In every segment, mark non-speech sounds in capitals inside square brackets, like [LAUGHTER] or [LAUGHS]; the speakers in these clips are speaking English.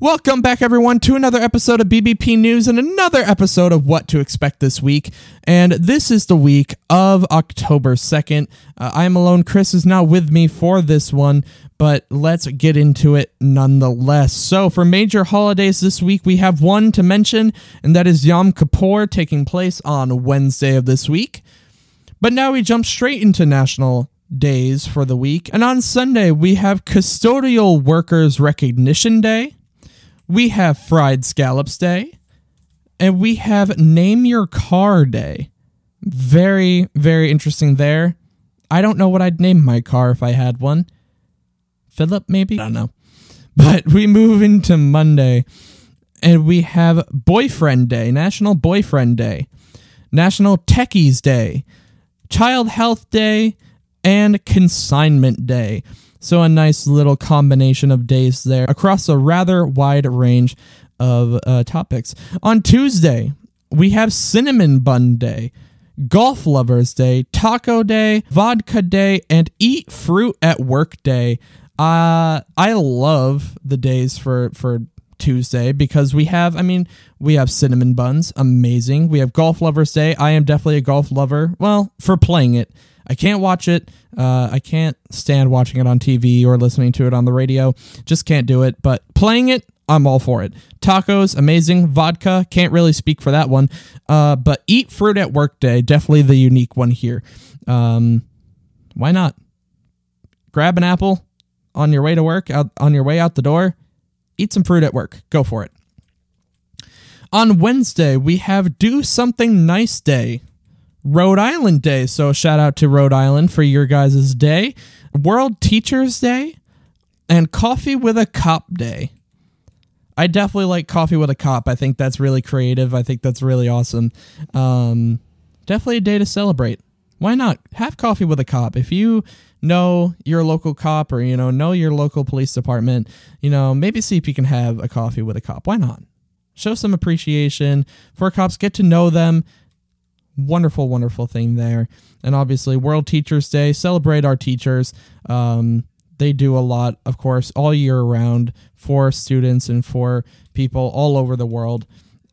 Welcome back, everyone, to another episode of BBP News and another episode of What to Expect This Week. And this is the week of October 2nd. Uh, I am alone. Chris is not with me for this one, but let's get into it nonetheless. So, for major holidays this week, we have one to mention, and that is Yom Kippur taking place on Wednesday of this week. But now we jump straight into national days for the week. And on Sunday, we have Custodial Workers Recognition Day we have Fried Scallops Day, and we have Name Your Car Day. Very, very interesting there. I don't know what I'd name my car if I had one. Philip, maybe? I don't know. [LAUGHS] But we move into Monday, and we have Boyfriend Day, National Boyfriend Day, National Techies Day, Child Health Day, and Consignment Day. So, a nice little combination of days there across a rather wide range of uh, topics. On Tuesday, we have Cinnamon Bun Day, Golf Lovers Day, Taco Day, Vodka Day, and Eat Fruit at Work Day. Uh, I love the days for, for Tuesday because we have, I mean, we have cinnamon buns, amazing. We have Golf Lovers Day. I am definitely a golf lover. Well, for playing it. I can't watch it. Uh, I can't stand watching it on TV or listening to it on the radio. Just can't do it. But playing it, I'm all for it. Tacos, amazing. Vodka, can't really speak for that one. Uh, but eat fruit at work day, definitely the unique one here. Um, why not? Grab an apple on your way to work, out on your way out the door. Eat some fruit at work. Go for it. On Wednesday, we have Do Something Nice Day. Rhode Island Day. So shout out to Rhode Island for your guys' day. World Teachers Day and Coffee with a Cop Day. I definitely like Coffee with a Cop. I think that's really creative. I think that's really awesome. Um, definitely a day to celebrate. Why not? Have coffee with a cop. If you know your local cop or you know know your local police department, you know, maybe see if you can have a coffee with a cop. Why not? Show some appreciation for cops, get to know them, wonderful, wonderful thing there. And obviously, World Teachers Day, celebrate our teachers. Um, they do a lot, of course, all year round for students and for people all over the world.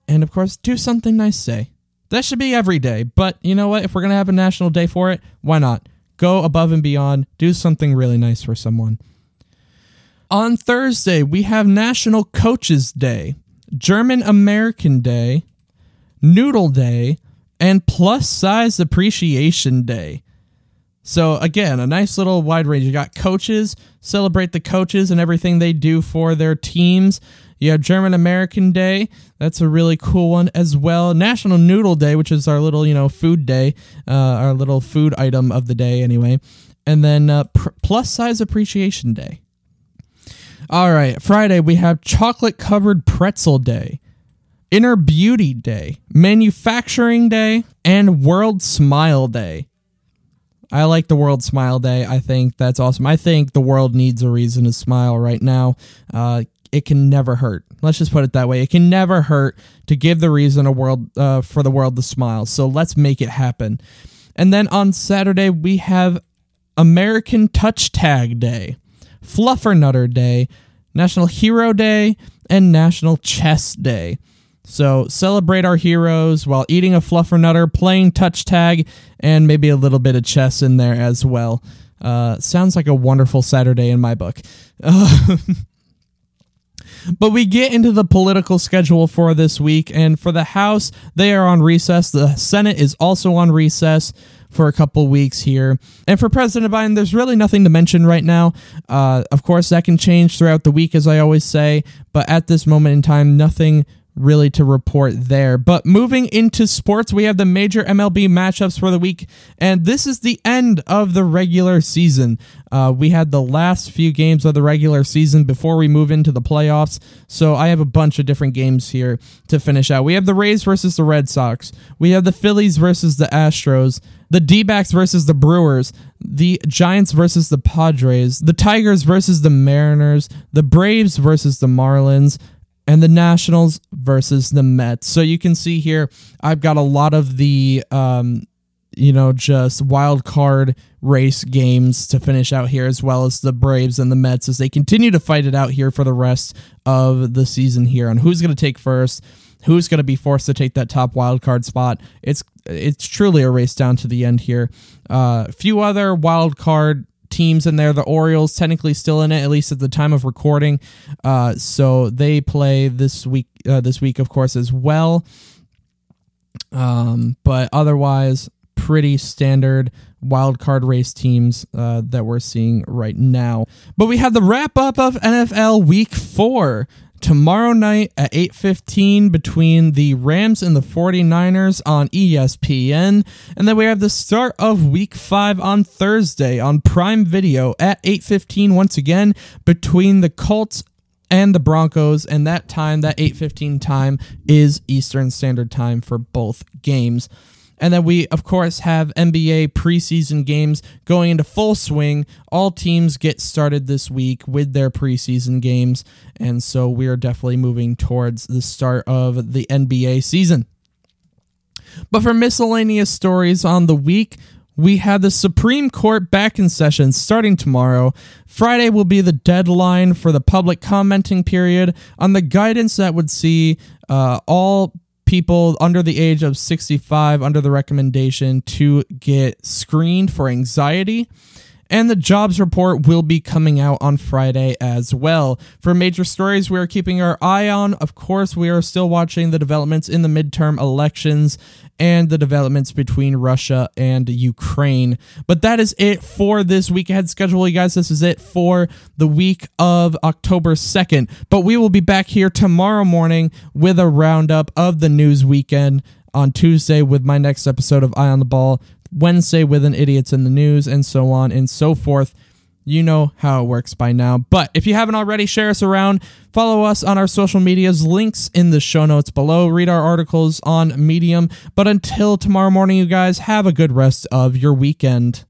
And of course, do something nice day. That should be every day. But you know what? If we're going to have a national day for it, why not? Go above and beyond, do something really nice for someone. On Thursday, we have National Coaches Day, German American Day, Noodle Day, and Plus Size Appreciation Day. So again, a nice little wide range. You got coaches, celebrate the coaches and everything they do for their teams. You have German American Day. That's a really cool one as well. National Noodle Day, which is our little, you know, food day, uh, our little food item of the day anyway. And then uh, pr- Plus Size Appreciation Day. All right, Friday we have Chocolate Covered Pretzel Day. Inner Beauty Day, Manufacturing Day, and World Smile Day. I like the World Smile Day. I think that's awesome. I think the world needs a reason to smile right now. Uh, it can never hurt. Let's just put it that way. It can never hurt to give the reason a world uh, for the world to smile. So let's make it happen. And then on Saturday we have American Touch Tag Day, Fluffernutter Day, National Hero Day, and National Chess Day. So celebrate our heroes while eating a fluffernutter, playing touch tag, and maybe a little bit of chess in there as well. Uh, sounds like a wonderful Saturday in my book. [LAUGHS] But we get into the political schedule for this week, and for the House, they are on recess. The Senate is also on recess for a couple weeks here. And for President Biden, there's really nothing to mention right now. Uh, of course, that can change throughout the week, as I always say, but at this moment in time, nothing really to report there. But moving into sports, we have the major MLB matchups for the week, and this is the end of the regular season. Uh, we had the last few games of the regular season before we move into the playoffs, so I have a bunch of different games here to finish out. We have the Rays versus the Red Sox, we have the Phillies versus the Astros. The D backs versus the Brewers, the Giants versus the Padres, the Tigers versus the Mariners, the Braves versus the Marlins, and the Nationals versus the Mets. So you can see here, I've got a lot of the um, you know, just wild card race games to finish out here, as well as the Braves and the Mets as they continue to fight it out here for the rest of the season here on who's going to take first, who's going to be forced to take that top wild card spot. It's it's truly a race down to the end here. A uh, few other wild card teams in there. The Orioles technically still in it, at least at the time of recording. Uh, so they play this week. Uh, this week, of course, as well. Um, but otherwise, pretty standard wild card race teams uh, that we're seeing right now. But we have the wrap up of NFL Week Four tomorrow night at 8.15 between the rams and the 49ers on espn and then we have the start of week 5 on thursday on prime video at 8.15 once again between the colts and the broncos. And that time that 8.15 time is eastern standard time for both games and then we, of course, have NBA preseason games going into full swing. All teams get started this week with their preseason games. And so we are definitely moving towards the start of the NBA season. But for miscellaneous stories on the week, we have the Supreme Court back in session starting tomorrow. Friday will be the deadline for the public commenting period on the guidance that would see uh, all people under the age of 65 under the recommendation to get screened for anxiety. And the jobs report will be coming out on Friday as well. For major stories we are keeping our eye on, of course, we are still watching the developments in the midterm elections and the developments between Russia and Ukraine. But that is it for this week ahead schedule, you guys. This is it for the week of October 2nd. But we will be back here tomorrow morning with a roundup of the news weekend on Tuesday with my next episode of Eye on the Ball. Wednesday with an Idiots in the News, and so on and so forth. You know how it works by now. But if you haven't already, share us around. Follow us on our social medias, links in the show notes below. Read our articles on Medium. But until tomorrow morning, you guys, have a good rest of your weekend.